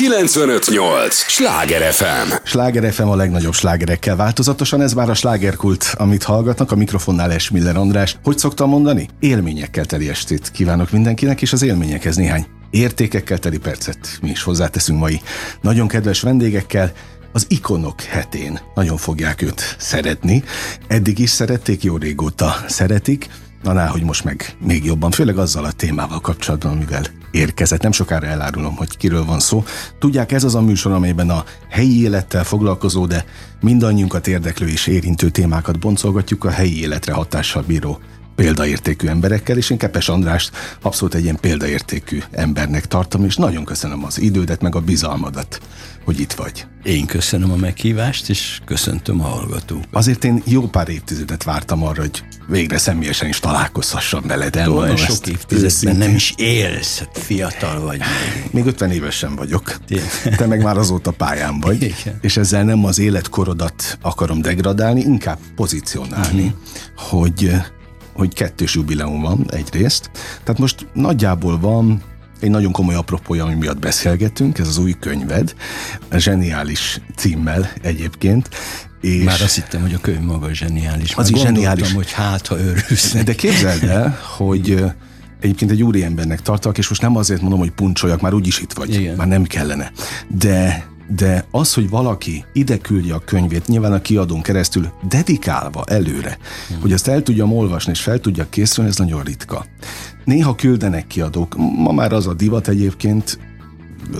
958! Sláger FM! Sláger FM a legnagyobb slágerekkel változatosan, ez már a slágerkult, amit hallgatnak, a mikrofonnál Esmiller András. Hogy szoktam mondani? Élményekkel teli estét kívánok mindenkinek, és az élményekhez néhány értékekkel teli percet mi is hozzáteszünk mai nagyon kedves vendégekkel, az ikonok hetén nagyon fogják őt szeretni. Eddig is szerették, jó régóta szeretik, Na, hogy most meg még jobban, főleg azzal a témával kapcsolatban, amivel érkezett. Nem sokára elárulom, hogy kiről van szó. Tudják, ez az a műsor, amelyben a helyi élettel foglalkozó, de mindannyiunkat érdeklő és érintő témákat boncolgatjuk a helyi életre hatással bíró példaértékű emberekkel, és én Kepes Andrást abszolút egy ilyen példaértékű embernek tartom, és nagyon köszönöm az idődet, meg a bizalmadat, hogy itt vagy. Én köszönöm a meghívást, és köszöntöm a hallgatókat. Azért én jó pár évtizedet vártam arra, hogy végre személyesen is találkozhassam veled. Olyan sok évtizedben nem is élsz, hát fiatal vagy még. Még 50 évesen vagyok. Te meg már azóta pályán vagy. Igen. És ezzel nem az életkorodat akarom degradálni, inkább pozícionálni, uh-huh. hogy hogy kettős jubileum van egyrészt. Tehát most nagyjából van egy nagyon komoly apropója, ami miatt beszélgetünk, ez az új könyved, zseniális címmel egyébként, és Már azt hittem, hogy a könyv maga zseniális. Az is zseniális. hogy hát, ha örülsz. De képzeld el, hogy egyébként egy úriembernek tartalak, és most nem azért mondom, hogy puncsoljak, már úgyis itt vagy, Igen. már nem kellene. De de az, hogy valaki ide küldje a könyvét, nyilván a kiadón keresztül dedikálva előre, hmm. hogy ezt el tudjam olvasni és fel tudja készülni, ez nagyon ritka. Néha küldenek kiadók, ma már az a divat egyébként,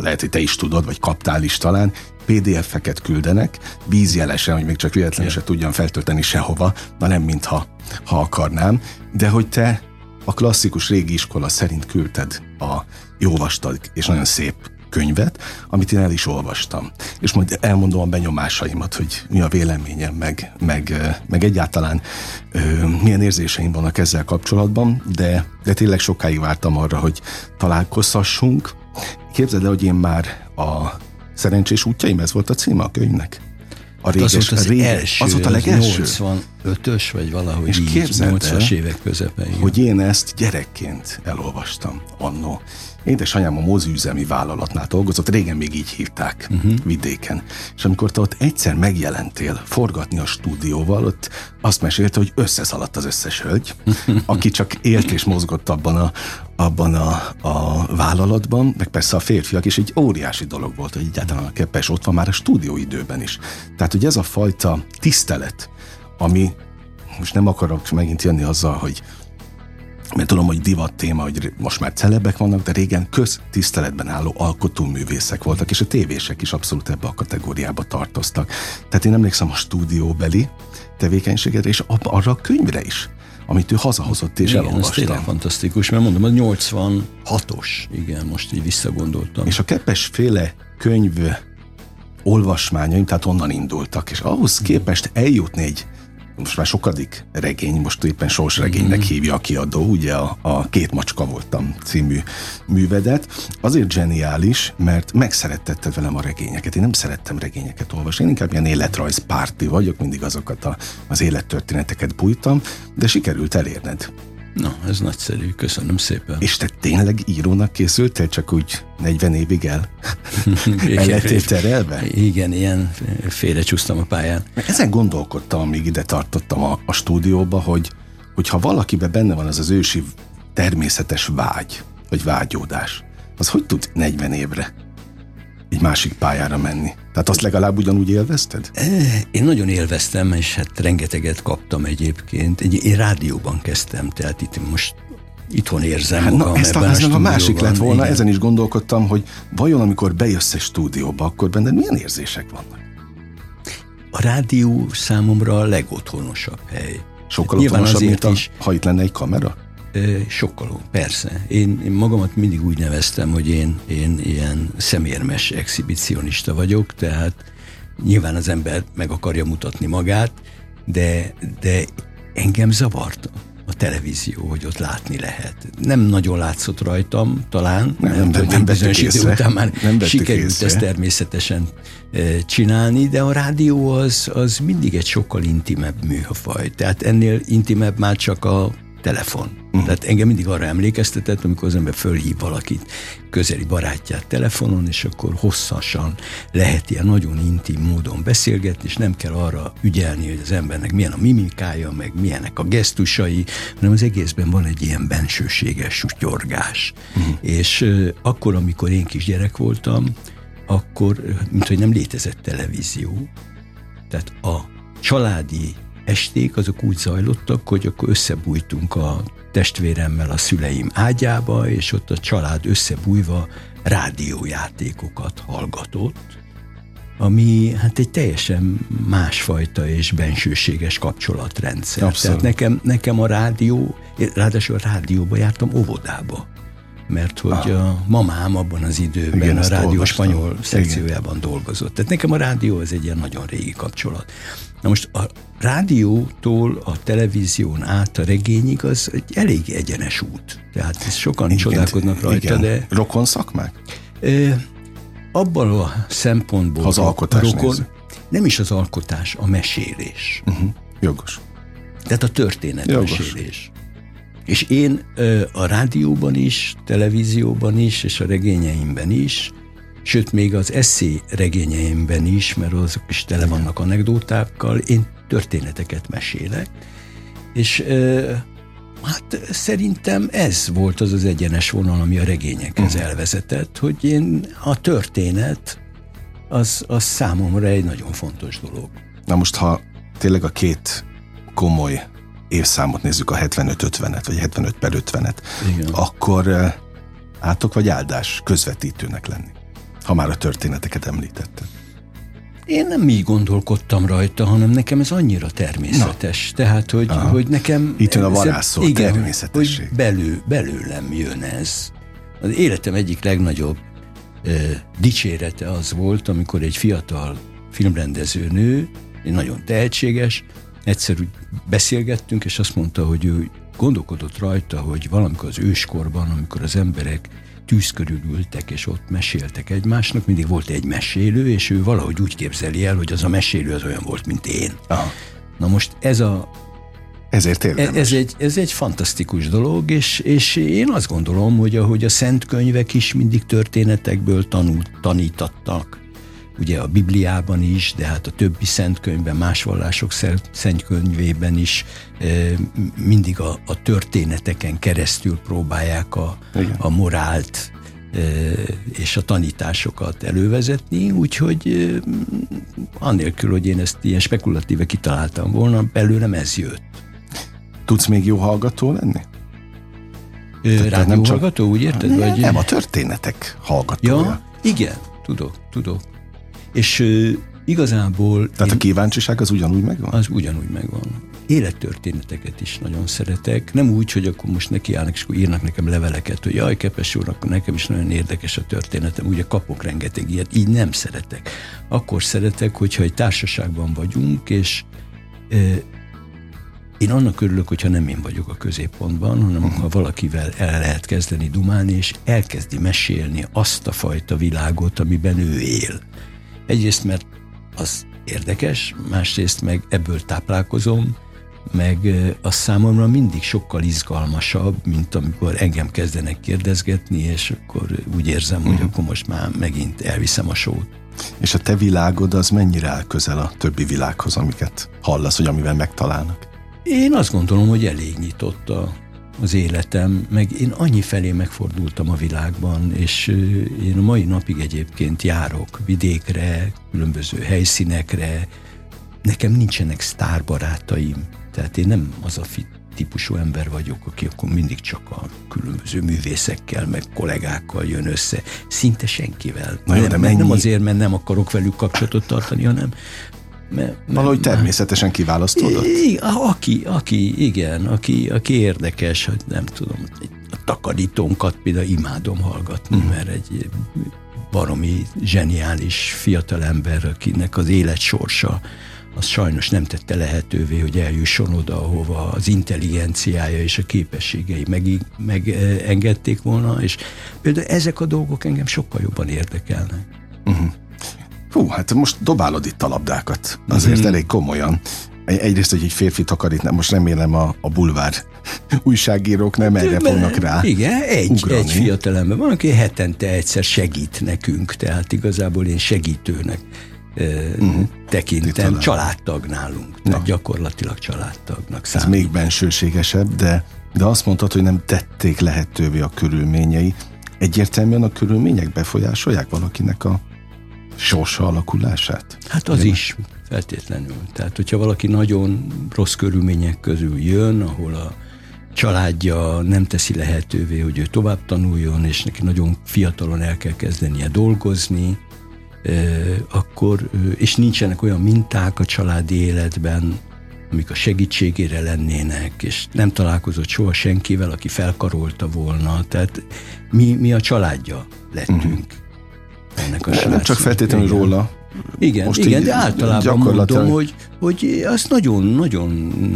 lehet, hogy te is tudod, vagy kaptál is talán, PDF-eket küldenek, vízjelesen, hogy még csak véletlenül se tudjam feltölteni sehova, na nem mintha ha akarnám, de hogy te a klasszikus régi iskola szerint küldted a jó vastag és nagyon szép könyvet, amit én el is olvastam. És majd elmondom a benyomásaimat, hogy mi a véleményem, meg, meg, meg egyáltalán ö, milyen érzéseim vannak ezzel kapcsolatban, de, de tényleg sokáig vártam arra, hogy találkozhassunk. Képzeld el, hogy én már a szerencsés útjaim, ez volt a címe a könyvnek? A réges, az volt az, réges, első, az volt a legelső. 85-ös, vagy valahogy és így, 80-as évek közepén. Hogy én ezt gyerekként elolvastam annó. Édesanyám a moziüzemi vállalatnál dolgozott, régen még így hívták uh-huh. vidéken. És amikor te ott egyszer megjelentél forgatni a stúdióval, ott azt mesélte, hogy összeszaladt az összes hölgy, aki csak élt és mozgott abban a, abban a, a vállalatban, meg persze a férfiak, és egy óriási dolog volt, hogy egyáltalán a Kepes ott van már a stúdióidőben is. Tehát, hogy ez a fajta tisztelet, ami most nem akarok megint jönni azzal, hogy mert tudom, hogy divat téma, hogy most már celebek vannak, de régen köztiszteletben álló alkotóművészek voltak, és a tévések is abszolút ebbe a kategóriába tartoztak. Tehát én emlékszem a stúdióbeli tevékenységedre, és arra a könyvre is amit ő hazahozott és igen, elolvasta. Ez tényleg fantasztikus, mert mondom, az 86-os, igen, most így visszagondoltam. És a Kepes féle könyv olvasmányaim, tehát onnan indultak, és ahhoz képest eljutni egy most már sokadik regény, most éppen sorsregénynek mm. hívja a kiadó, ugye a, a Két macska voltam című művedet. Azért zseniális, mert megszerettetted velem a regényeket. Én nem szerettem regényeket olvasni, én inkább ilyen életrajz párti vagyok, mindig azokat a, az élettörténeteket bújtam, de sikerült elérned. Na, ez nagyszerű, köszönöm szépen. És te tényleg írónak készültél, csak úgy 40 évig el? el lettél terelve? Igen, ilyen félrecsúsztam a pályán. Ezen gondolkodtam, amíg ide tartottam a, a stúdióba, hogy, hogy ha valakiben benne van az az ősi természetes vágy, vagy vágyódás, az hogy tud 40 évre egy másik pályára menni? Tehát azt legalább ugyanúgy élvezted? Én nagyon élveztem, és hát rengeteget kaptam egyébként. Egy, én rádióban kezdtem, tehát itt most itthon érzem hát, magam na, ezt a, a, a másik lett volna, igen. ezen is gondolkodtam, hogy vajon amikor bejössz egy stúdióba, akkor benned milyen érzések vannak? A rádió számomra a legotthonosabb hely. Sokkal otthonosabb, mint a, is, ha itt lenne egy kamera? Sokkoló, persze. Én, én magamat mindig úgy neveztem, hogy én, én ilyen szemérmes exhibicionista vagyok, tehát nyilván az ember meg akarja mutatni magát, de, de engem zavarta a televízió, hogy ott látni lehet. Nem nagyon látszott rajtam, talán, nem, nem, nem, nem bizonyos idő után már nem sikerült észre. ezt természetesen csinálni, de a rádió az, az mindig egy sokkal intimebb műfaj. Tehát ennél intimebb már csak a telefon. Uh-huh. Tehát engem mindig arra emlékeztetett, amikor az ember fölhív valakit, közeli barátját telefonon, és akkor hosszasan lehet ilyen nagyon intim módon beszélgetni, és nem kell arra ügyelni, hogy az embernek milyen a mimikája, meg milyenek a gesztusai, hanem az egészben van egy ilyen bensőséges sutyorgás. Uh-huh. És uh, akkor, amikor én kisgyerek voltam, akkor, mint hogy nem létezett televízió, tehát a családi esték azok úgy zajlottak, hogy akkor összebújtunk a testvéremmel a szüleim ágyába, és ott a család összebújva rádiójátékokat hallgatott, ami hát egy teljesen másfajta és bensőséges kapcsolatrendszer. Abszolút. Tehát nekem, nekem a rádió, ráadásul a rádióba jártam óvodába mert hogy ah. a mamám abban az időben Igen, a rádió olvastam. spanyol szekciójában Igen. dolgozott. Tehát nekem a rádió az egy ilyen nagyon régi kapcsolat. Na most a rádiótól a televízión át a regényig az egy elég egyenes út. Tehát ezt sokan Igen, csodálkoznak rajta, Igen. de... Rokon szakmák? E, abban a szempontból... Ha az alkotás rokon, Nem is az alkotás, a mesélés. Uh-huh. Jogos. Tehát a történetmesélés. És én a rádióban is, televízióban is, és a regényeimben is, sőt még az eszé regényeimben is, mert azok is tele vannak anekdótákkal, én történeteket mesélek, és hát szerintem ez volt az az egyenes vonal, ami a regényekhez uh-huh. elvezetett, hogy én a történet az, az számomra egy nagyon fontos dolog. Na most, ha tényleg a két komoly évszámot nézzük, a 75-50-et, vagy 75 per 50-et, Igen. akkor átok vagy áldás közvetítőnek lenni, ha már a történeteket említetted. Én nem így gondolkodtam rajta, hanem nekem ez annyira természetes. Na. Tehát, hogy, hogy nekem... Itt jön a varázsszó, igen, természetesség. Hogy belő, belőlem jön ez. Az életem egyik legnagyobb e, dicsérete az volt, amikor egy fiatal filmrendező nő, egy nagyon tehetséges, egyszer úgy beszélgettünk, és azt mondta, hogy ő gondolkodott rajta, hogy valamikor az őskorban, amikor az emberek tűz körül ültek, és ott meséltek egymásnak, mindig volt egy mesélő, és ő valahogy úgy képzeli el, hogy az a mesélő az olyan volt, mint én. Aha. Na most ez a ezért érdemes. Ez egy, ez egy fantasztikus dolog, és, és én azt gondolom, hogy ahogy a szent könyvek is mindig történetekből tanult, tanítattak, ugye a Bibliában is, de hát a többi szentkönyvben, más vallások szentkönyvében is mindig a, a történeteken keresztül próbálják a, a morált és a tanításokat elővezetni, úgyhogy annélkül, hogy én ezt ilyen spekulatíve kitaláltam volna, belőlem ez jött. Tudsz még jó hallgató lenni? Rádióhallgató, úgy érted? Nem, vagy... nem, a történetek hallgatója. Ja, igen, tudok, tudok. És igazából... Tehát én, a kíváncsiság az ugyanúgy megvan? Az ugyanúgy megvan. Élettörténeteket is nagyon szeretek. Nem úgy, hogy akkor most nekiállnak, és akkor írnak nekem leveleket, hogy jaj, Kepes úr, akkor nekem is nagyon érdekes a történetem. Ugye kapok rengeteg ilyet. Így nem szeretek. Akkor szeretek, hogyha egy társaságban vagyunk, és uh, én annak örülök, hogyha nem én vagyok a középpontban, hanem uh-huh. ha valakivel el lehet kezdeni dumálni, és elkezdi mesélni azt a fajta világot, amiben ő él. Egyrészt, mert az érdekes, másrészt meg ebből táplálkozom, meg az számomra mindig sokkal izgalmasabb, mint amikor engem kezdenek kérdezgetni, és akkor úgy érzem, hogy uh-huh. akkor most már megint elviszem a sót. És a te világod az mennyire áll közel a többi világhoz, amiket hallasz, hogy amivel megtalálnak? Én azt gondolom, hogy elég nyitott a, az életem, meg én annyi felé megfordultam a világban, és én a mai napig egyébként járok vidékre, különböző helyszínekre, nekem nincsenek sztárbarátaim, tehát én nem az a fit típusú ember vagyok, aki akkor mindig csak a különböző művészekkel, meg kollégákkal jön össze. Szinte senkivel. Na jó, nem, de mennyi... nem azért, mert nem akarok velük kapcsolatot tartani, hanem mert, Valahogy természetesen kiválasztódott? Aki, aki, igen, aki, aki érdekes, hogy nem tudom, a takarítónkat például imádom hallgatni, uh-huh. mert egy baromi zseniális fiatalember, akinek az élet sorsa az sajnos nem tette lehetővé, hogy eljusson oda, ahova az intelligenciája és a képességei megengedték meg, volna, és például ezek a dolgok engem sokkal jobban érdekelnek. Uh-huh. Hú, hát most dobálod itt a labdákat. Azért mm. elég komolyan. Egyrészt, hogy egy férfi takarít, most remélem a, a bulvár újságírók nem erre fognak rá Igen, egy, ugrani. egy fiatalember van, aki hetente egyszer segít nekünk, tehát igazából én segítőnek uh-huh. tekintem, családtag nálunk, tehát gyakorlatilag családtagnak számít. Ez még bensőségesebb, de, de azt mondtad, hogy nem tették lehetővé a körülményei. Egyértelműen a körülmények befolyásolják valakinek a sorsa alakulását? Hát az is, feltétlenül. Tehát, hogyha valaki nagyon rossz körülmények közül jön, ahol a családja nem teszi lehetővé, hogy ő tovább tanuljon, és neki nagyon fiatalon el kell kezdenie dolgozni, akkor, és nincsenek olyan minták a családi életben, amik a segítségére lennének, és nem találkozott soha senkivel, aki felkarolta volna. Tehát mi, mi a családja lettünk. Uh-huh. Ennek a nem csak feltétlenül igen. róla. Igen, Most igen de általában mondom, hogy, hogy az nagyon-nagyon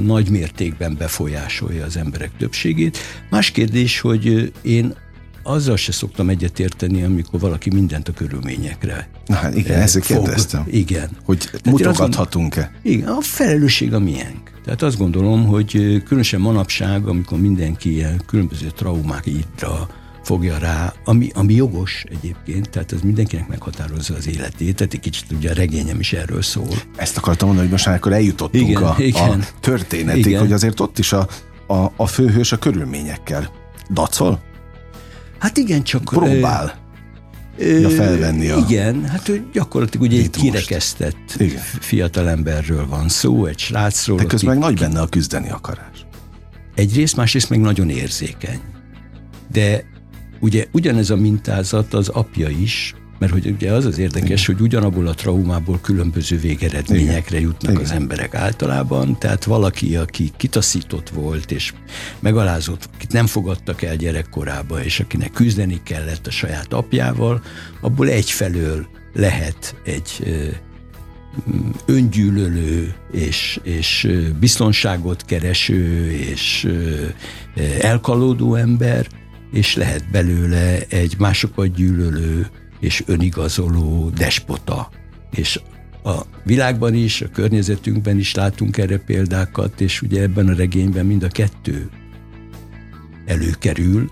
nagy mértékben befolyásolja az emberek többségét. Más kérdés, hogy én azzal se szoktam egyetérteni, amikor valaki mindent a körülményekre Na hát igen, ezt kérdeztem. Igen. Hogy mutogathatunk-e? Igen, a felelősség a miénk. Tehát azt gondolom, hogy különösen manapság, amikor mindenki ilyen különböző traumákra fogja rá, ami, ami jogos egyébként, tehát ez mindenkinek meghatározza az életét, tehát egy kicsit ugye a regényem is erről szól. Ezt akartam mondani, hogy most már akkor eljutottunk igen, a, igen. a történetig, igen. hogy azért ott is a, a, a főhős a körülményekkel dacol? Hát igen, csak... Próbál. Ja, felvenni a Igen, hát ő gyakorlatilag ugye egy kirekesztett fiatalemberről van szó, egy srácról. De közben meg nagy benne a küzdeni akarás. Egyrészt, másrészt meg nagyon érzékeny. De ugye ugyanez a mintázat az apja is, mert hogy ugye az az érdekes, Igen. hogy ugyanabból a traumából különböző végeredményekre Igen. jutnak Igen. az emberek általában, tehát valaki, aki kitaszított volt, és megalázott, akit nem fogadtak el gyerekkorába, és akinek küzdeni kellett a saját apjával, abból egyfelől lehet egy öngyűlölő és, és biztonságot kereső és elkalódó ember, és lehet belőle egy másokat gyűlölő és önigazoló despota. És a világban is, a környezetünkben is látunk erre példákat, és ugye ebben a regényben mind a kettő előkerül,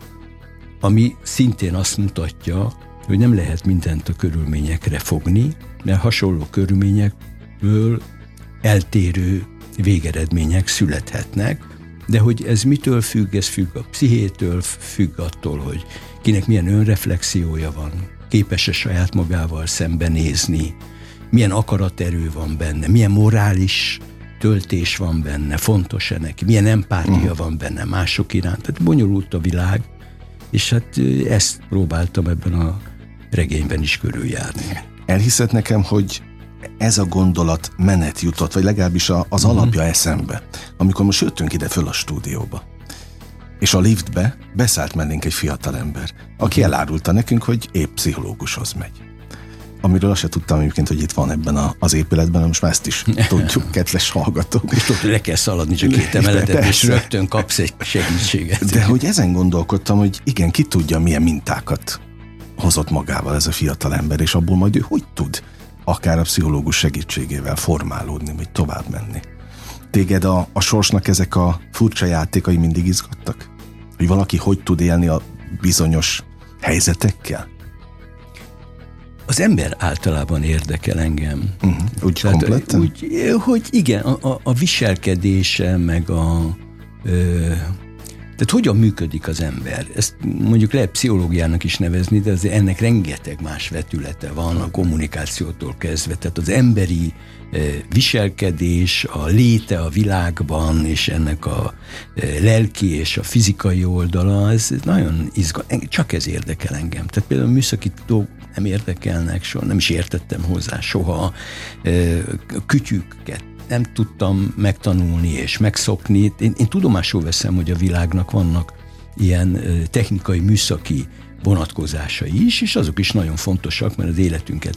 ami szintén azt mutatja, hogy nem lehet mindent a körülményekre fogni, mert hasonló körülményekből eltérő végeredmények születhetnek, de hogy ez mitől függ, ez függ a pszichétől, függ attól, hogy kinek milyen önreflexiója van, képes-e saját magával szembenézni, milyen akaraterő van benne, milyen morális töltés van benne, fontos-e neki, milyen empátia uh-huh. van benne mások iránt. Tehát bonyolult a világ, és hát ezt próbáltam ebben a regényben is körüljárni. Elhiszed nekem, hogy ez a gondolat menet jutott, vagy legalábbis az uh-huh. alapja eszembe, amikor most jöttünk ide föl a stúdióba és a liftbe beszállt mellénk egy fiatalember, aki elárulta nekünk, hogy épp pszichológushoz megy. Amiről azt se tudtam egyébként, hogy itt van ebben a, az épületben, most már ezt is tudjuk, kedves hallgatók. És ott le kell szaladni csak két emeletet, és rögtön kapsz egy segítséget. De hogy ezen gondolkodtam, hogy igen, ki tudja, milyen mintákat hozott magával ez a fiatal ember, és abból majd ő hogy tud akár a pszichológus segítségével formálódni, vagy tovább menni. Téged a, a sorsnak ezek a furcsa játékai mindig izgattak? hogy valaki hogy tud élni a bizonyos helyzetekkel? Az ember általában érdekel engem. Uh-huh. Úgy Tehát, kompletten? Úgy, hogy igen, a, a viselkedése, meg a... Ö, tehát hogyan működik az ember? Ezt mondjuk lehet pszichológiának is nevezni, de azért ennek rengeteg más vetülete van a kommunikációtól kezdve. Tehát az emberi viselkedés, a léte a világban, és ennek a lelki és a fizikai oldala, ez nagyon izgalmas. Csak ez érdekel engem. Tehát például a műszaki dolgok nem érdekelnek, soha nem is értettem hozzá soha. Kütyüket nem tudtam megtanulni és megszokni. Én, én tudomásul veszem, hogy a világnak vannak ilyen technikai, műszaki vonatkozásai is, és azok is nagyon fontosak, mert az életünket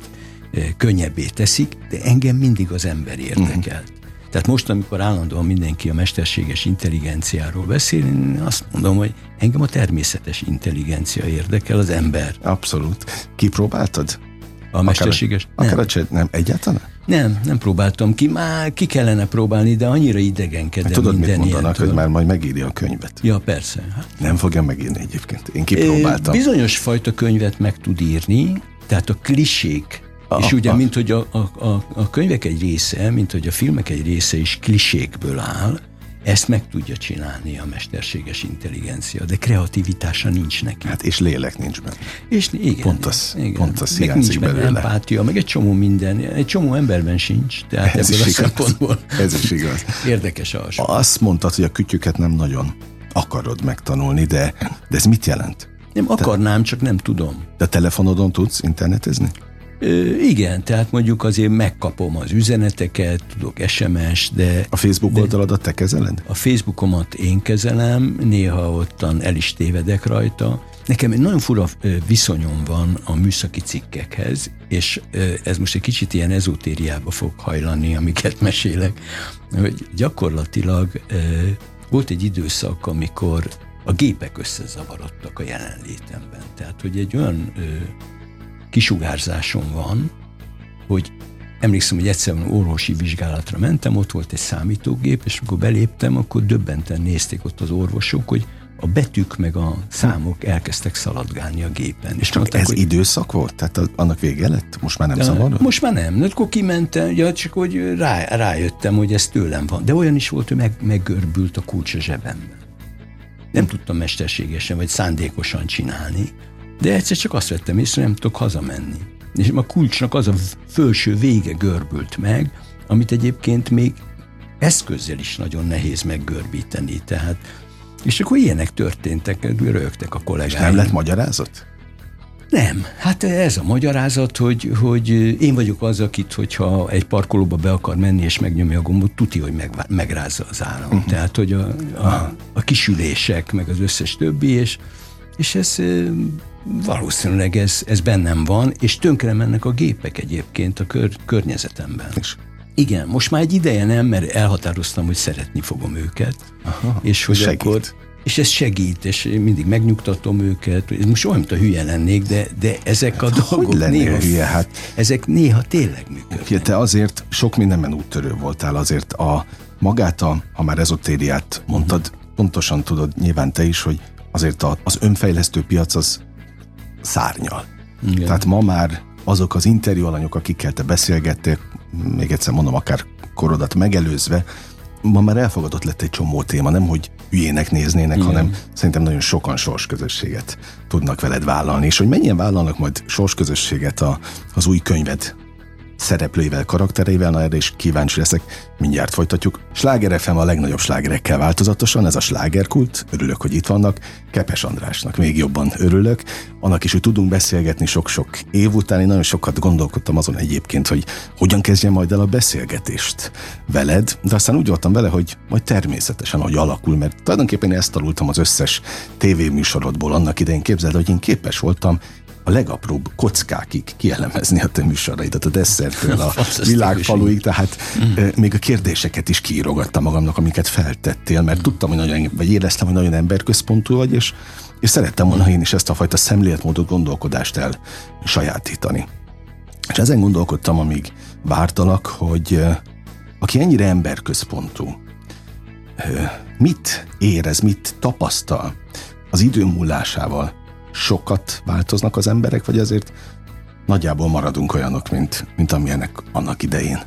könnyebbé teszik, de engem mindig az ember érdekel. Uh-huh. Tehát most, amikor állandóan mindenki a mesterséges intelligenciáról beszél, én azt mondom, hogy engem a természetes intelligencia érdekel, az ember. Abszolút. Kipróbáltad? A mesterséges? Akár, akár a chat, nem, egyáltalán? Nem, nem próbáltam ki. Már ki kellene próbálni, de annyira idegenkedem hát, Tudod, mit mondanak, hogy már majd megírja a könyvet? Ja, persze. Hát. Nem fogja megírni egyébként. Én kipróbáltam. Bizonyos fajta könyvet meg tud írni, tehát a klisék a, és ugye, mint hogy a, a, a, a könyvek egy része, mint hogy a filmek egy része is klisékből áll, ezt meg tudja csinálni a mesterséges intelligencia, de kreativitása nincs neki. Hát és lélek nincs benne. És igen. Pont az, igen. Pont az meg nincs benne belőle. empátia, meg egy csomó minden, egy csomó emberben sincs. Tehát ez ebből a igaz. szempontból. Ez is igaz. Érdekes a hasonló. Azt mondtad, hogy a kütyüket nem nagyon akarod megtanulni, de, de ez mit jelent? Nem akarnám, csak nem tudom. De telefonodon tudsz internetezni? Ö, igen, tehát mondjuk azért megkapom az üzeneteket, tudok SMS, de... A Facebook de oldaladat te kezeled? A Facebookomat én kezelem, néha ottan el is tévedek rajta. Nekem egy nagyon fura viszonyom van a műszaki cikkekhez, és ez most egy kicsit ilyen ezotériába fog hajlani, amiket mesélek, hogy gyakorlatilag volt egy időszak, amikor a gépek összezavarodtak a jelenlétemben. Tehát, hogy egy olyan kisugárzásom van, hogy emlékszem, hogy egyszer orvosi vizsgálatra mentem, ott volt egy számítógép, és amikor beléptem, akkor döbbenten nézték ott az orvosok, hogy a betűk meg a számok elkezdtek szaladgálni a gépen. És Csak mondták, ez hogy... időszak volt? Tehát annak vége lett? Most már nem szabad? Most már nem. De akkor kimentem, ja, csak hogy rá, rájöttem, hogy ez tőlem van. De olyan is volt, hogy meg, meggörbült a kulcs a zsebemben. Nem tudtam mesterségesen vagy szándékosan csinálni, de egyszer csak azt vettem észre, nem tudok hazamenni. És a kulcsnak az a felső vége görbült meg, amit egyébként még eszközzel is nagyon nehéz meggörbíteni. Tehát, és akkor ilyenek történtek, rögtek a kollégák. És nem lett magyarázat? Nem, hát ez a magyarázat, hogy, hogy én vagyok az, akit, hogyha egy parkolóba be akar menni és megnyomja a gombot, tuti, hogy meg, megrázza az áram. Uh-huh. Tehát, hogy a, a, a kisülések, meg az összes többi, és, és ez valószínűleg ez, ez bennem van, és tönkre mennek a gépek egyébként a kör, környezetemben. És? Igen, most már egy ideje nem, mert elhatároztam, hogy szeretni fogom őket. Aha, és hogy segít. akkor és ez segít, és én mindig megnyugtatom őket. Most olyan, mint a hülye lennék, de, de ezek a hát, dolgok hogy néha, hülye? Hát, ezek néha tényleg működnek. Ja, te azért sok mindenben úttörő voltál, azért a magát, a, ha már ezotériát mondtad, uh-huh. pontosan tudod nyilván te is, hogy azért az önfejlesztő piac az szárnyal. Igen. Tehát ma már azok az interjú alanyok, akikkel te beszélgettél, még egyszer mondom, akár korodat megelőzve, ma már elfogadott lett egy csomó téma, nem hogy hülyének néznének, Igen. hanem szerintem nagyon sokan sorsközösséget tudnak veled vállalni, és hogy mennyien vállalnak majd sorsközösséget a, az új könyved szereplőivel, karaktereivel, na erre is kíváncsi leszek. Mindjárt folytatjuk. Sláger FM a legnagyobb slágerekkel változatosan, ez a slágerkult. Örülök, hogy itt vannak. Kepes Andrásnak még jobban örülök. Annak is, hogy tudunk beszélgetni sok-sok év után. Én nagyon sokat gondolkodtam azon egyébként, hogy hogyan kezdjem majd el a beszélgetést veled, de aztán úgy voltam vele, hogy majd természetesen, hogy alakul, mert tulajdonképpen ezt tanultam az összes tévéműsorodból annak idején. Képzeld, hogy én képes voltam a legapróbb kockákig kielemezni a te műsoraidat, a desszertől a világfaluig, tehát mm. még a kérdéseket is kiírogattam magamnak, amiket feltettél, mert tudtam, hogy nagyon, vagy éreztem, hogy nagyon emberközpontú vagy, és, és szerettem volna én is ezt a fajta szemléletmódot, gondolkodást el sajátítani. És ezen gondolkodtam, amíg vártalak, hogy aki ennyire emberközpontú, mit érez, mit tapasztal az idő múlásával, sokat változnak az emberek, vagy azért nagyjából maradunk olyanok, mint, mint amilyenek annak idején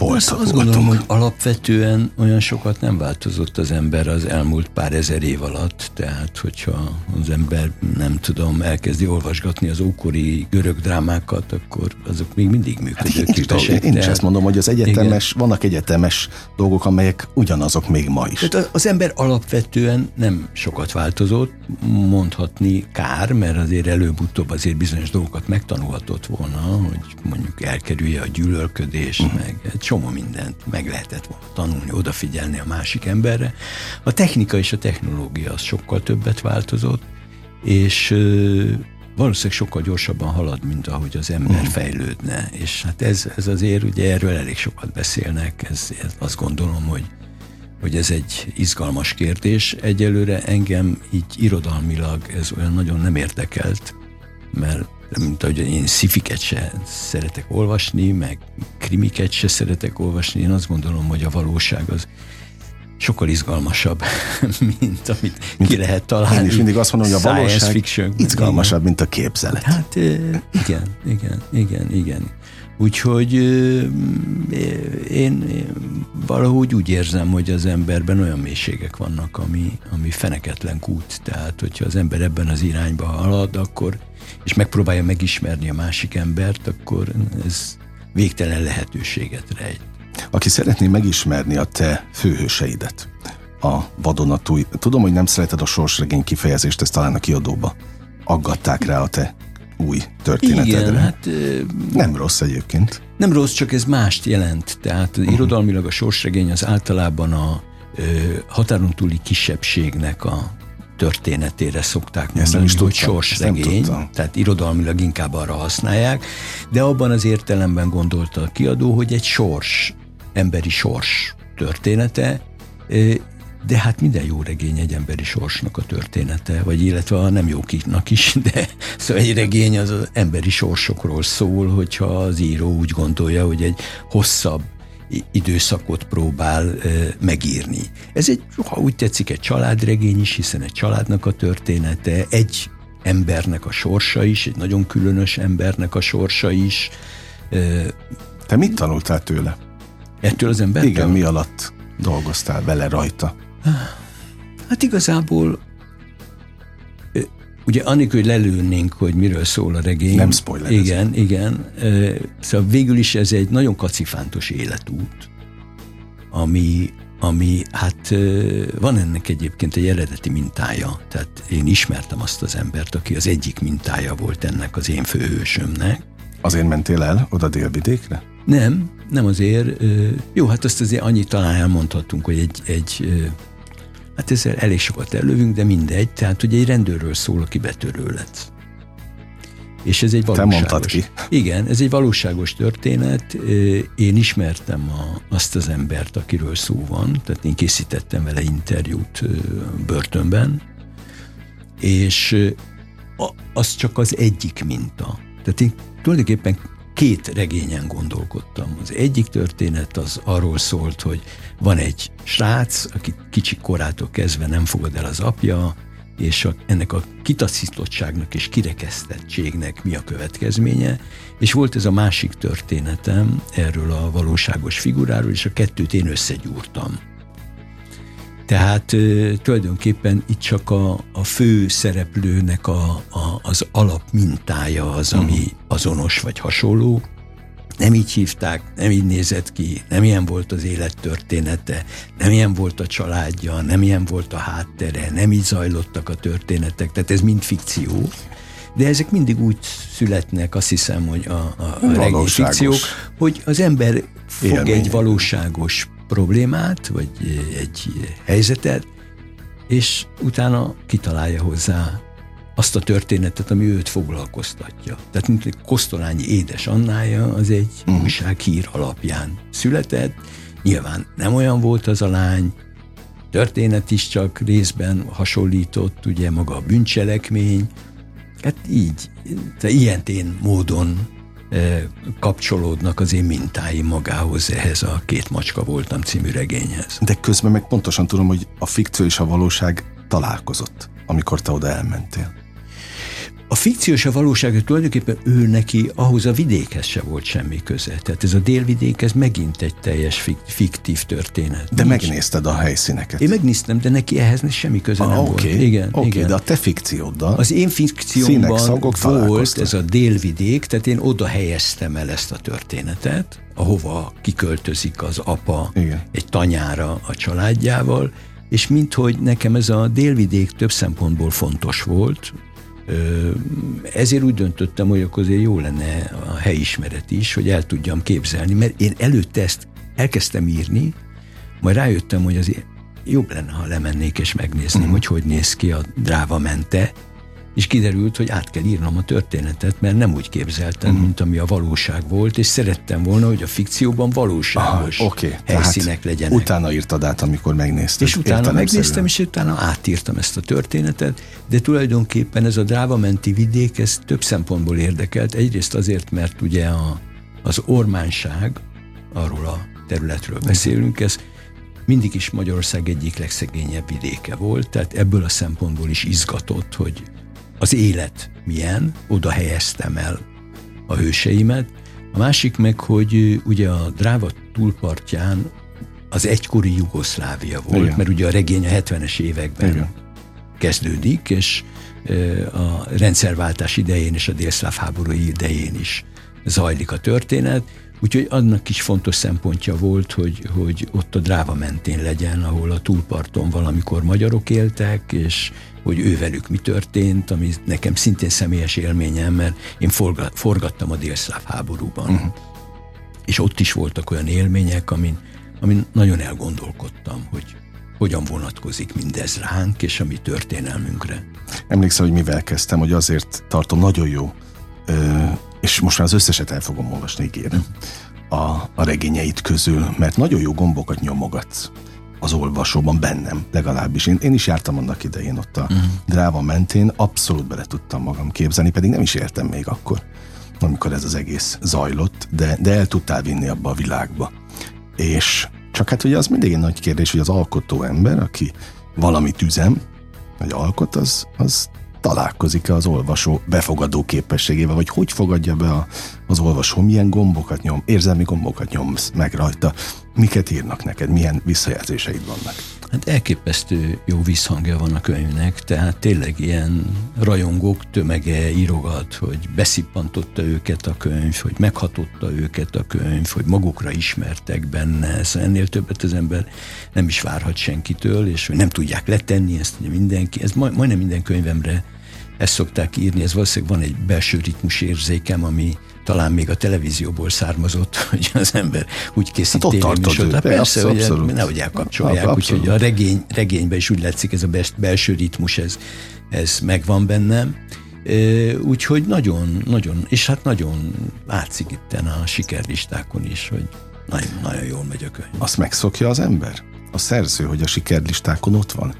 voltak. Azt, gondolom, hogy alapvetően olyan sokat nem változott az ember az elmúlt pár ezer év alatt, tehát hogyha az ember nem tudom, elkezdi olvasgatni az ókori görög drámákat, akkor azok még mindig működőképesek. Hát én, én is ezt mondom, hogy az egyetemes, igen. vannak egyetemes dolgok, amelyek ugyanazok még ma is. Tehát az ember alapvetően nem sokat változott, mondhatni kár, mert azért előbb-utóbb azért bizonyos dolgokat megtanulhatott volna, hogy mondjuk elkerülje a gyűlölködés, mm. meg egy csomó mindent meg lehetett volna tanulni, odafigyelni a másik emberre. A technika és a technológia az sokkal többet változott, és valószínűleg sokkal gyorsabban halad, mint ahogy az ember mm. fejlődne. És hát ez, ez azért, ugye erről elég sokat beszélnek, ez, ez azt gondolom, hogy hogy ez egy izgalmas kérdés. Egyelőre engem így irodalmilag ez olyan nagyon nem érdekelt, mert mint ahogy én szifiket se szeretek olvasni, meg krimiket se szeretek olvasni, én azt gondolom, hogy a valóság az sokkal izgalmasabb, mint amit ki lehet találni. Én is mindig azt mondom, hogy a valóság fiction, izgalmasabb, mint a képzelet. Hát igen, igen, igen, igen. Úgyhogy én, valahogy úgy érzem, hogy az emberben olyan mélységek vannak, ami, ami feneketlen kút. Tehát, hogyha az ember ebben az irányba halad, akkor, és megpróbálja megismerni a másik embert, akkor ez végtelen lehetőséget rejt. Aki szeretné megismerni a te főhőseidet, a vadonatúj, tudom, hogy nem szereted a sorsregény kifejezést, ez talán a kiadóba aggatták rá a te új történetedre. Igen, hát, nem rossz egyébként. Nem rossz, csak ez mást jelent. Tehát uh-huh. irodalmilag a sorsregény az általában a ö, határon túli kisebbségnek a történetére szokták mondani, nem is hogy sorsregény, tehát irodalmilag inkább arra használják, de abban az értelemben gondolta a kiadó, hogy egy sors, emberi sors története, de hát minden jó regény egy emberi sorsnak a története, vagy illetve a nem jóknak is, de szóval egy regény az, az emberi sorsokról szól, hogyha az író úgy gondolja, hogy egy hosszabb időszakot próbál e, megírni. Ez egy, ha úgy tetszik, egy családregény is, hiszen egy családnak a története, egy embernek a sorsa is, egy nagyon különös embernek a sorsa is. E, Te mit tanultál tőle? Ettől az embertől? Igen, mi alatt dolgoztál vele rajta? Hát igazából ugye annélkül, hogy lelőnénk, hogy miről szól a regény. Nem spoiler. Igen, igen. Szóval végül is ez egy nagyon kacifántos életút, ami, ami hát van ennek egyébként egy eredeti mintája. Tehát én ismertem azt az embert, aki az egyik mintája volt ennek az én főhősömnek. Azért mentél el oda délvidékre? Nem, nem azért. Jó, hát azt azért annyit talán elmondhatunk, hogy egy, egy Hát ezzel elég sokat elővünk, de mindegy. Tehát ugye egy rendőrről szól, aki betörő lett. És ez egy valóságos... Te mondtad ki. Igen, ez egy valóságos történet. Én ismertem a, azt az embert, akiről szó van, tehát én készítettem vele interjút börtönben, és az csak az egyik minta. Tehát én tulajdonképpen két regényen gondolkodtam. Az egyik történet az arról szólt, hogy van egy srác, aki kicsi korától kezdve nem fogad el az apja, és a, ennek a kitaszítottságnak és kirekesztettségnek mi a következménye, és volt ez a másik történetem erről a valóságos figuráról, és a kettőt én összegyúrtam. Tehát tulajdonképpen itt csak a, a fő szereplőnek a, a, az alapmintája az, ami uh-huh. azonos vagy hasonló. Nem így hívták, nem így nézett ki, nem ilyen volt az élettörténete, nem ilyen volt a családja, nem ilyen volt a háttere, nem így zajlottak a történetek, tehát ez mind fikció. De ezek mindig úgy születnek, azt hiszem, hogy a, a, a regény fikciók, hogy az ember fog Élmény. egy valóságos problémát, vagy egy helyzetet, és utána kitalálja hozzá azt a történetet, ami őt foglalkoztatja. Tehát mint Kosztolányi édes Annája, az egy uh-huh. újsághír alapján született. Nyilván nem olyan volt az a lány, történet is csak részben hasonlított, ugye maga a bűncselekmény. Hát így, ilyen tén módon kapcsolódnak az én mintáim magához, ehhez a Két macska voltam című regényhez. De közben meg pontosan tudom, hogy a fikció és a valóság találkozott, amikor te oda elmentél. A fikció és a valóság tulajdonképpen ő neki ahhoz a vidékhez se volt semmi köze. Tehát ez a délvidék, ez megint egy teljes fiktív történet. De Nincs. megnézted a helyszíneket. Én megnéztem, de neki ehhez semmi köze ah, nem okay. volt. Igen, okay, igen. de a te fikcióddal Az én fikciómban Színek, volt ez a délvidék, tehát én oda helyeztem el ezt a történetet, ahova kiköltözik az apa igen. egy tanyára a családjával, és minthogy nekem ez a délvidék több szempontból fontos volt, ezért úgy döntöttem, hogy akkor azért jó lenne a helyismeret is, hogy el tudjam képzelni, mert én előtte ezt elkezdtem írni, majd rájöttem, hogy azért jobb lenne, ha lemennék és megnézném, uh-huh. hogy hogy néz ki a dráva mente, és kiderült, hogy át kell írnom a történetet, mert nem úgy képzeltem, uh-huh. mint ami a valóság volt, és szerettem volna, hogy a fikcióban valóságos Aha, okay. helyszínek legyenek. Utána írtad át, amikor megnézted. És utána megnéztem, és utána átírtam ezt a történetet, de tulajdonképpen ez a drávamenti vidék, ez több szempontból érdekelt. Egyrészt azért, mert ugye a, az ormánság, arról a területről beszélünk, ez mindig is Magyarország egyik legszegényebb vidéke volt, tehát ebből a szempontból is izgatott, hogy az élet milyen, oda helyeztem el a hőseimet. A másik meg, hogy ugye a Dráva túlpartján az egykori Jugoszlávia volt, Igen. mert ugye a regény a 70-es években Igen. kezdődik, és a rendszerváltás idején és a délszláv háború idején is zajlik a történet, Úgyhogy annak is fontos szempontja volt, hogy, hogy ott a dráva mentén legyen, ahol a túlparton valamikor magyarok éltek, és hogy ővelük mi történt, ami nekem szintén személyes élményem, mert én forga, forgattam a délszláv háborúban. Uh-huh. És ott is voltak olyan élmények, amin, amin nagyon elgondolkodtam, hogy hogyan vonatkozik mindez ránk és a mi történelmünkre. Emlékszem, hogy mivel kezdtem, hogy azért tartom nagyon jó és most már az összeset el fogom olvasni, ígérem, a, a regényeit közül, mert nagyon jó gombokat nyomogatsz az olvasóban bennem, legalábbis. Én, én is jártam annak idején ott a uh-huh. dráva mentén, abszolút bele tudtam magam képzelni, pedig nem is értem még akkor, amikor ez az egész zajlott, de, de el tudtál vinni abba a világba. És csak hát ugye az mindig egy nagy kérdés, hogy az alkotó ember, aki valamit üzem, vagy alkot, az, az találkozik-e az olvasó befogadó képességével, vagy hogy fogadja be a, az olvasó, milyen gombokat nyom, érzelmi gombokat nyomsz meg rajta, miket írnak neked, milyen visszajelzéseid vannak. Hát elképesztő jó visszhangja van a könyvnek, tehát tényleg ilyen rajongók tömege írogat, hogy beszippantotta őket a könyv, hogy meghatotta őket a könyv, hogy magukra ismertek benne, szóval ennél többet az ember nem is várhat senkitől, és hogy nem tudják letenni ezt ugye mindenki, ez majdnem minden könyvemre ezt szokták írni, ez valószínűleg van egy belső ritmus érzékem, ami talán még a televízióból származott, hogy az ember úgy készít hát tévéműsort. Hát persze, hogy abszolút. nehogy elkapcsolják, abszolút. úgyhogy a regény, regényben is úgy látszik ez a belső ritmus, ez, ez megvan bennem. Úgyhogy nagyon, nagyon, és hát nagyon látszik itten a sikerlistákon is, hogy nagyon, nagyon jól megy a könyv. Azt megszokja az ember? A szerző, hogy a sikerlistákon ott van?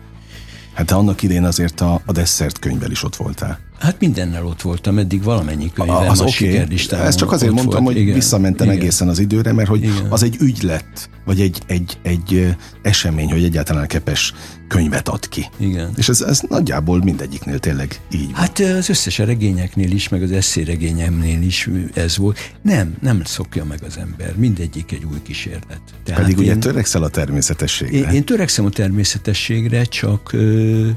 Hát annak idén azért a, a desszert könyvvel is ott voltál. Hát mindennel ott voltam, eddig valamennyi könyvem az a okay. sikerlistán. Ezt csak azért mondtam, volt. hogy igen, visszamentem igen. egészen az időre, mert hogy igen. az egy ügylet, vagy egy, egy, egy esemény, hogy egyáltalán kepes könyvet ad ki. Igen. És ez, ez nagyjából mindegyiknél tényleg így van. Hát az összes regényeknél is, meg az eszéregényemnél is ez volt. Nem, nem szokja meg az ember. Mindegyik egy új kísérlet. Tehát Pedig én, ugye törekszel a természetességre. Én, én törekszem a természetességre, csak ö,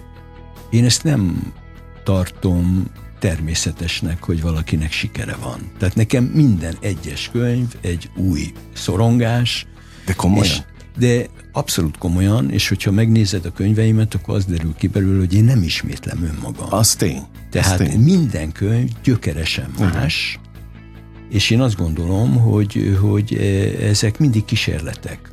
én ezt nem tartom természetesnek, hogy valakinek sikere van. Tehát nekem minden egyes könyv egy új szorongás. De komolyan? És, de abszolút komolyan, és hogyha megnézed a könyveimet, akkor az derül ki belőle, hogy én nem ismétlem önmagam. Az tény. Tehát az tény. minden könyv gyökeresen más, uh-huh. és én azt gondolom, hogy, hogy e, ezek mindig kísérletek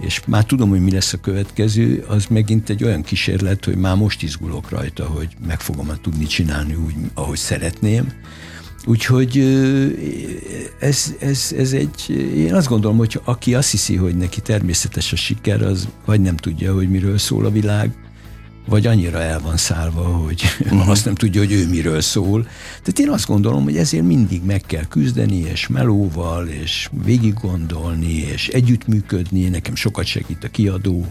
és már tudom, hogy mi lesz a következő, az megint egy olyan kísérlet, hogy már most izgulok rajta, hogy meg fogom tudni csinálni úgy, ahogy szeretném. Úgyhogy ez, ez, ez egy, én azt gondolom, hogy aki azt hiszi, hogy neki természetes a siker, az vagy nem tudja, hogy miről szól a világ, vagy annyira el van szállva, hogy uh-huh. azt nem tudja, hogy ő miről szól. Tehát én azt gondolom, hogy ezért mindig meg kell küzdeni, és melóval, és végig gondolni, és együttműködni. Nekem sokat segít a kiadó,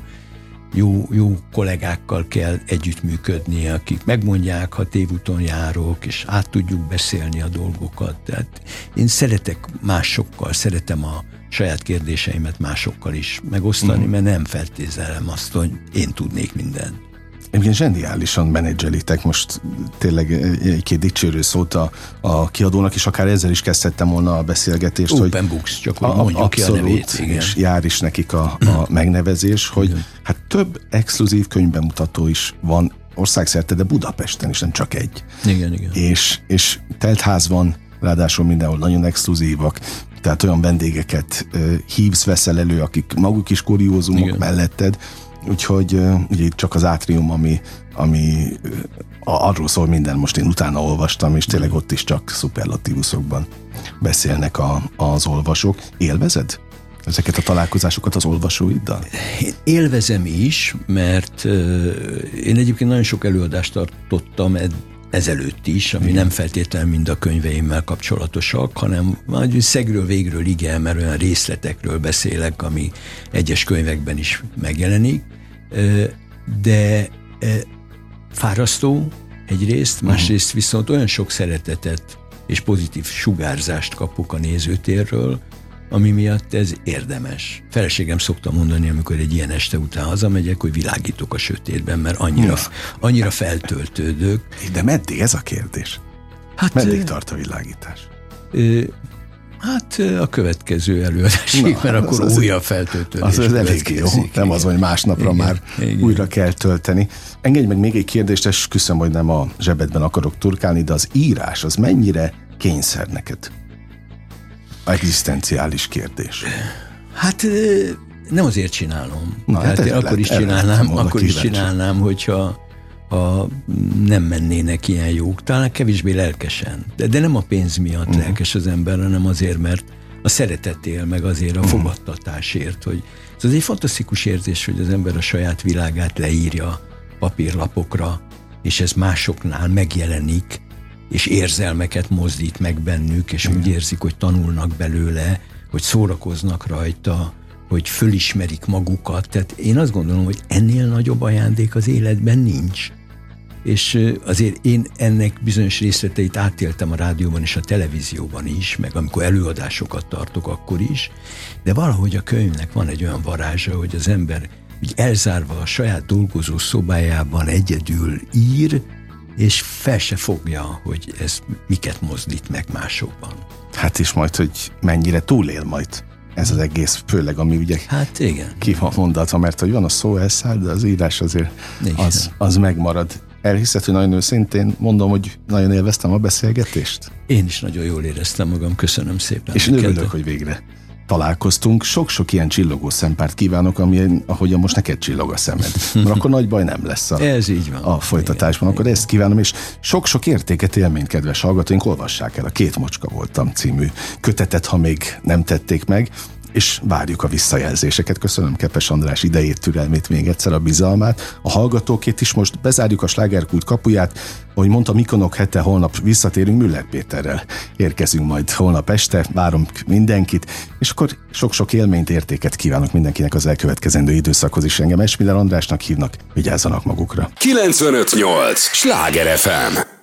jó, jó kollégákkal kell együttműködni, akik megmondják, ha tévúton járok, és át tudjuk beszélni a dolgokat. Tehát én szeretek másokkal, szeretem a saját kérdéseimet másokkal is megosztani, uh-huh. mert nem feltételem azt, hogy én tudnék mindent. Egyébként zseniálisan menedzselitek most tényleg egy-két dicsérő szót a, a kiadónak, és akár ezzel is kezdhettem volna a beszélgetést. Open hogy Books, csak a, mondjuk abszolút, ki a nevét, igen. és jár is nekik a, a megnevezés, hogy igen. hát több exkluzív könyvbemutató is van országszerte, de Budapesten is, nem csak egy. Igen, igen. És, és teltház van, ráadásul mindenhol nagyon exkluzívak, tehát olyan vendégeket hívsz, veszel elő, akik maguk is kuriózumok Igen. melletted, Úgyhogy ugye itt csak az átrium, ami ami arról szól minden, most én utána olvastam, és tényleg ott is csak szuperlatívuszokban beszélnek a, az olvasók. Élvezed ezeket a találkozásokat az olvasóiddal? Én élvezem is, mert én egyébként nagyon sok előadást tartottam ezelőtt is, ami nem feltétlenül mind a könyveimmel kapcsolatosak, hanem majd szegről végről igen, mert olyan részletekről beszélek, ami egyes könyvekben is megjelenik, de fárasztó egyrészt, másrészt viszont olyan sok szeretetet és pozitív sugárzást kapok a nézőtérről, ami miatt ez érdemes. Feleségem szokta mondani, amikor egy ilyen este után hazamegyek, hogy világítok a sötétben, mert annyira, annyira feltöltődök. De meddig ez a kérdés? Hát, meddig tart a világítás? Hát a következő előadásig, Na, mert akkor az újabb feltöltődés Az, az elég jó, nem az, hogy másnapra igen, már igen. újra kell tölteni. Engedj meg még egy kérdést, és küszöm, hogy nem a zsebedben akarok turkálni, de az írás az mennyire kényszer neked? Egzisztenciális kérdés. Hát nem azért csinálom. Na, hát, hát én akkor is csinálnám, akkor is csinálnám, hogyha ha nem mennének ilyen jók, talán kevésbé lelkesen. De, de nem a pénz miatt uh-huh. lelkes az ember, hanem azért, mert a szeretetél, meg azért a uh-huh. fogadtatásért, hogy ez egy fantasztikus érzés, hogy az ember a saját világát leírja papírlapokra, és ez másoknál megjelenik, és érzelmeket mozdít meg bennük, és Igen. úgy érzik, hogy tanulnak belőle, hogy szórakoznak rajta, hogy fölismerik magukat. Tehát én azt gondolom, hogy ennél nagyobb ajándék az életben nincs. És azért én ennek bizonyos részleteit átéltem a rádióban és a televízióban is, meg amikor előadásokat tartok, akkor is, de valahogy a könyvnek van egy olyan varázsa, hogy az ember úgy elzárva a saját dolgozó szobájában egyedül ír, és fel se fogja, hogy ez miket mozdít meg másokban. Hát is majd, hogy mennyire túlél majd ez az egész, főleg ami ugye hát igen. ki van mondatva, mert hogy van a szó elszáll, de az írás azért az, az megmarad. Elhiszed, hogy nagyon őszintén mondom, hogy nagyon élveztem a beszélgetést? Én is nagyon jól éreztem magam, köszönöm szépen. És örülök, hogy végre találkoztunk. Sok-sok ilyen csillogó szempárt kívánok, ami, ahogy most neked csillog a szemed. Mert akkor nagy baj nem lesz a, Ez így van. a folytatásban. Igen, akkor igen. ezt kívánom, és sok-sok értéket, élményt, kedves hallgatóink, olvassák el a Két Macska voltam című kötetet, ha még nem tették meg és várjuk a visszajelzéseket. Köszönöm Kepes András idejét, türelmét még egyszer, a bizalmát. A hallgatókét is most bezárjuk a slágerkult kapuját. Ahogy mondta, Mikonok hete, holnap visszatérünk Müller Péterrel. Érkezünk majd holnap este, várom mindenkit, és akkor sok-sok élményt, értéket kívánok mindenkinek az elkövetkezendő időszakhoz is. Engem Esmiller Andrásnak hívnak, vigyázzanak magukra. 958! Sláger FM!